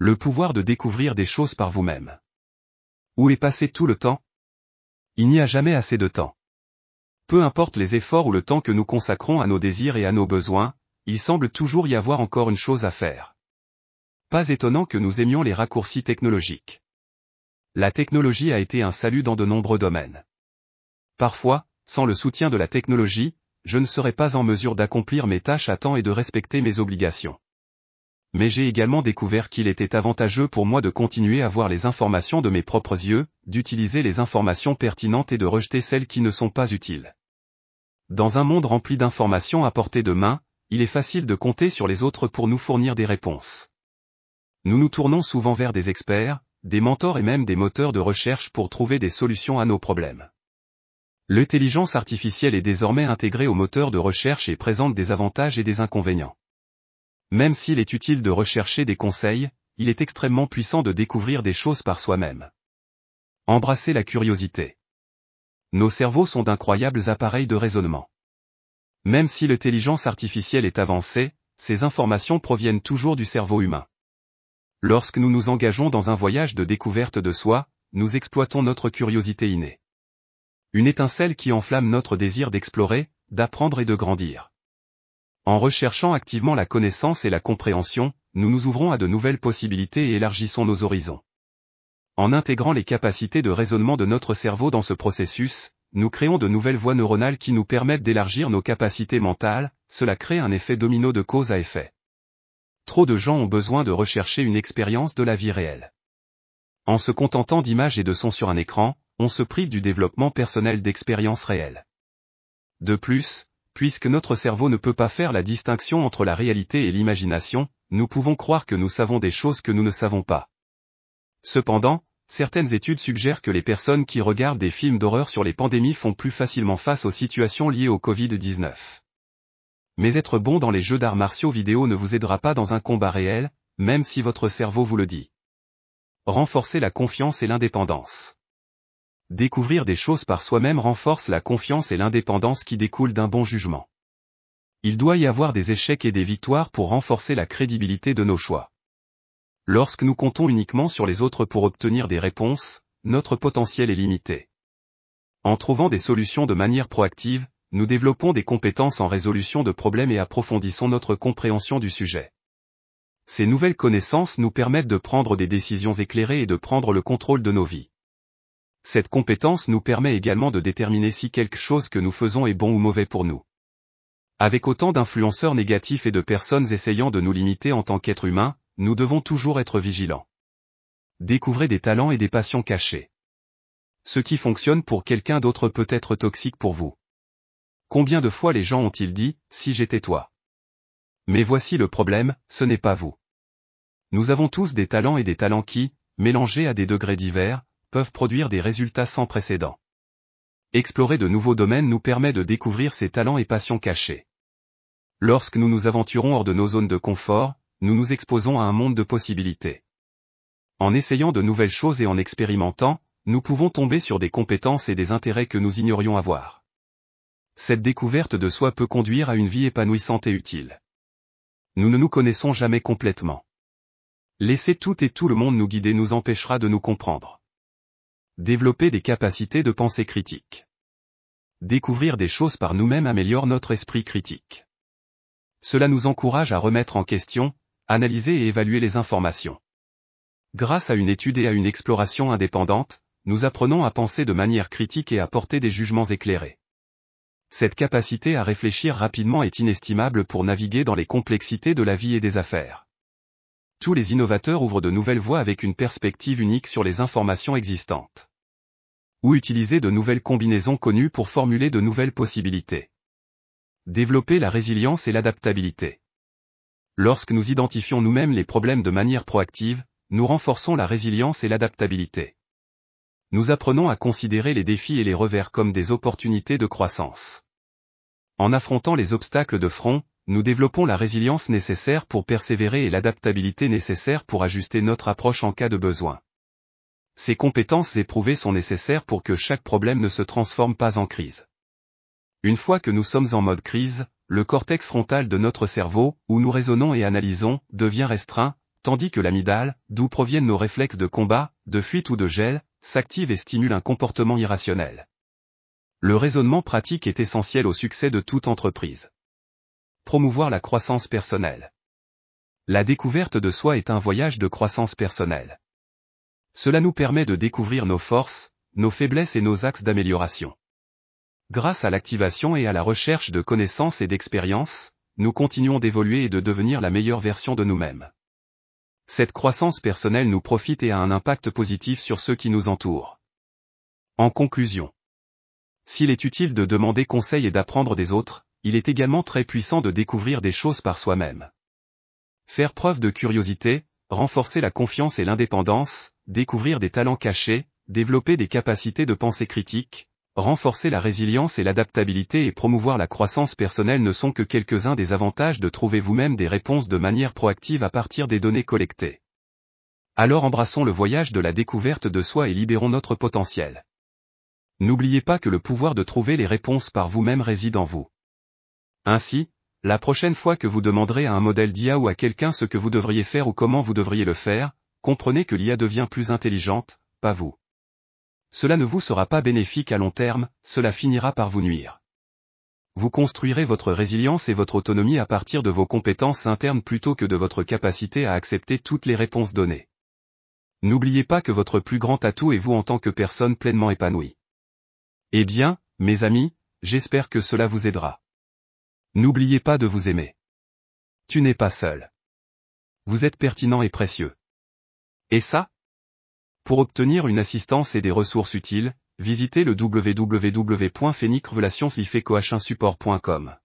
Le pouvoir de découvrir des choses par vous-même. Où est passé tout le temps? Il n'y a jamais assez de temps. Peu importe les efforts ou le temps que nous consacrons à nos désirs et à nos besoins, il semble toujours y avoir encore une chose à faire. Pas étonnant que nous aimions les raccourcis technologiques. La technologie a été un salut dans de nombreux domaines. Parfois, sans le soutien de la technologie, je ne serais pas en mesure d'accomplir mes tâches à temps et de respecter mes obligations. Mais j'ai également découvert qu'il était avantageux pour moi de continuer à voir les informations de mes propres yeux, d'utiliser les informations pertinentes et de rejeter celles qui ne sont pas utiles. Dans un monde rempli d'informations à portée de main, il est facile de compter sur les autres pour nous fournir des réponses. Nous nous tournons souvent vers des experts, des mentors et même des moteurs de recherche pour trouver des solutions à nos problèmes. L'intelligence artificielle est désormais intégrée au moteur de recherche et présente des avantages et des inconvénients. Même s'il est utile de rechercher des conseils, il est extrêmement puissant de découvrir des choses par soi-même. Embrasser la curiosité. Nos cerveaux sont d'incroyables appareils de raisonnement. Même si l'intelligence artificielle est avancée, ces informations proviennent toujours du cerveau humain. Lorsque nous nous engageons dans un voyage de découverte de soi, nous exploitons notre curiosité innée. Une étincelle qui enflamme notre désir d'explorer, d'apprendre et de grandir. En recherchant activement la connaissance et la compréhension, nous nous ouvrons à de nouvelles possibilités et élargissons nos horizons. En intégrant les capacités de raisonnement de notre cerveau dans ce processus, nous créons de nouvelles voies neuronales qui nous permettent d'élargir nos capacités mentales, cela crée un effet domino de cause à effet. Trop de gens ont besoin de rechercher une expérience de la vie réelle. En se contentant d'images et de sons sur un écran, on se prive du développement personnel d'expériences réelles. De plus, puisque notre cerveau ne peut pas faire la distinction entre la réalité et l'imagination, nous pouvons croire que nous savons des choses que nous ne savons pas. Cependant, Certaines études suggèrent que les personnes qui regardent des films d'horreur sur les pandémies font plus facilement face aux situations liées au Covid-19. Mais être bon dans les jeux d'arts martiaux vidéo ne vous aidera pas dans un combat réel, même si votre cerveau vous le dit. Renforcer la confiance et l'indépendance. Découvrir des choses par soi-même renforce la confiance et l'indépendance qui découlent d'un bon jugement. Il doit y avoir des échecs et des victoires pour renforcer la crédibilité de nos choix. Lorsque nous comptons uniquement sur les autres pour obtenir des réponses, notre potentiel est limité. En trouvant des solutions de manière proactive, nous développons des compétences en résolution de problèmes et approfondissons notre compréhension du sujet. Ces nouvelles connaissances nous permettent de prendre des décisions éclairées et de prendre le contrôle de nos vies. Cette compétence nous permet également de déterminer si quelque chose que nous faisons est bon ou mauvais pour nous. Avec autant d'influenceurs négatifs et de personnes essayant de nous limiter en tant qu'êtres humains, nous devons toujours être vigilants. Découvrez des talents et des passions cachées. Ce qui fonctionne pour quelqu'un d'autre peut être toxique pour vous. Combien de fois les gens ont-ils dit, si j'étais toi Mais voici le problème, ce n'est pas vous. Nous avons tous des talents et des talents qui, mélangés à des degrés divers, peuvent produire des résultats sans précédent. Explorer de nouveaux domaines nous permet de découvrir ces talents et passions cachés. Lorsque nous nous aventurons hors de nos zones de confort, nous nous exposons à un monde de possibilités. En essayant de nouvelles choses et en expérimentant, nous pouvons tomber sur des compétences et des intérêts que nous ignorions avoir. Cette découverte de soi peut conduire à une vie épanouissante et utile. Nous ne nous connaissons jamais complètement. Laisser tout et tout le monde nous guider nous empêchera de nous comprendre. Développer des capacités de pensée critique. Découvrir des choses par nous-mêmes améliore notre esprit critique. Cela nous encourage à remettre en question, analyser et évaluer les informations. Grâce à une étude et à une exploration indépendante, nous apprenons à penser de manière critique et à porter des jugements éclairés. Cette capacité à réfléchir rapidement est inestimable pour naviguer dans les complexités de la vie et des affaires. Tous les innovateurs ouvrent de nouvelles voies avec une perspective unique sur les informations existantes. Ou utiliser de nouvelles combinaisons connues pour formuler de nouvelles possibilités. Développer la résilience et l'adaptabilité. Lorsque nous identifions nous-mêmes les problèmes de manière proactive, nous renforçons la résilience et l'adaptabilité. Nous apprenons à considérer les défis et les revers comme des opportunités de croissance. En affrontant les obstacles de front, nous développons la résilience nécessaire pour persévérer et l'adaptabilité nécessaire pour ajuster notre approche en cas de besoin. Ces compétences éprouvées sont nécessaires pour que chaque problème ne se transforme pas en crise. Une fois que nous sommes en mode crise, le cortex frontal de notre cerveau, où nous raisonnons et analysons, devient restreint, tandis que l'amygdale, d'où proviennent nos réflexes de combat, de fuite ou de gel, s'active et stimule un comportement irrationnel. Le raisonnement pratique est essentiel au succès de toute entreprise. Promouvoir la croissance personnelle. La découverte de soi est un voyage de croissance personnelle. Cela nous permet de découvrir nos forces, nos faiblesses et nos axes d'amélioration. Grâce à l'activation et à la recherche de connaissances et d'expériences, nous continuons d'évoluer et de devenir la meilleure version de nous-mêmes. Cette croissance personnelle nous profite et a un impact positif sur ceux qui nous entourent. En conclusion, s'il est utile de demander conseil et d'apprendre des autres, il est également très puissant de découvrir des choses par soi-même. Faire preuve de curiosité, renforcer la confiance et l'indépendance, découvrir des talents cachés, développer des capacités de pensée critique, renforcer la résilience et l'adaptabilité et promouvoir la croissance personnelle ne sont que quelques-uns des avantages de trouver vous-même des réponses de manière proactive à partir des données collectées. Alors embrassons le voyage de la découverte de soi et libérons notre potentiel. N'oubliez pas que le pouvoir de trouver les réponses par vous-même réside en vous. Ainsi, la prochaine fois que vous demanderez à un modèle d'IA ou à quelqu'un ce que vous devriez faire ou comment vous devriez le faire, comprenez que l'IA devient plus intelligente, pas vous. Cela ne vous sera pas bénéfique à long terme, cela finira par vous nuire. Vous construirez votre résilience et votre autonomie à partir de vos compétences internes plutôt que de votre capacité à accepter toutes les réponses données. N'oubliez pas que votre plus grand atout est vous en tant que personne pleinement épanouie. Eh bien, mes amis, j'espère que cela vous aidera. N'oubliez pas de vous aimer. Tu n'es pas seul. Vous êtes pertinent et précieux. Et ça? Pour obtenir une assistance et des ressources utiles, visitez le www.phoenixrelationslifecoachinsupport.com.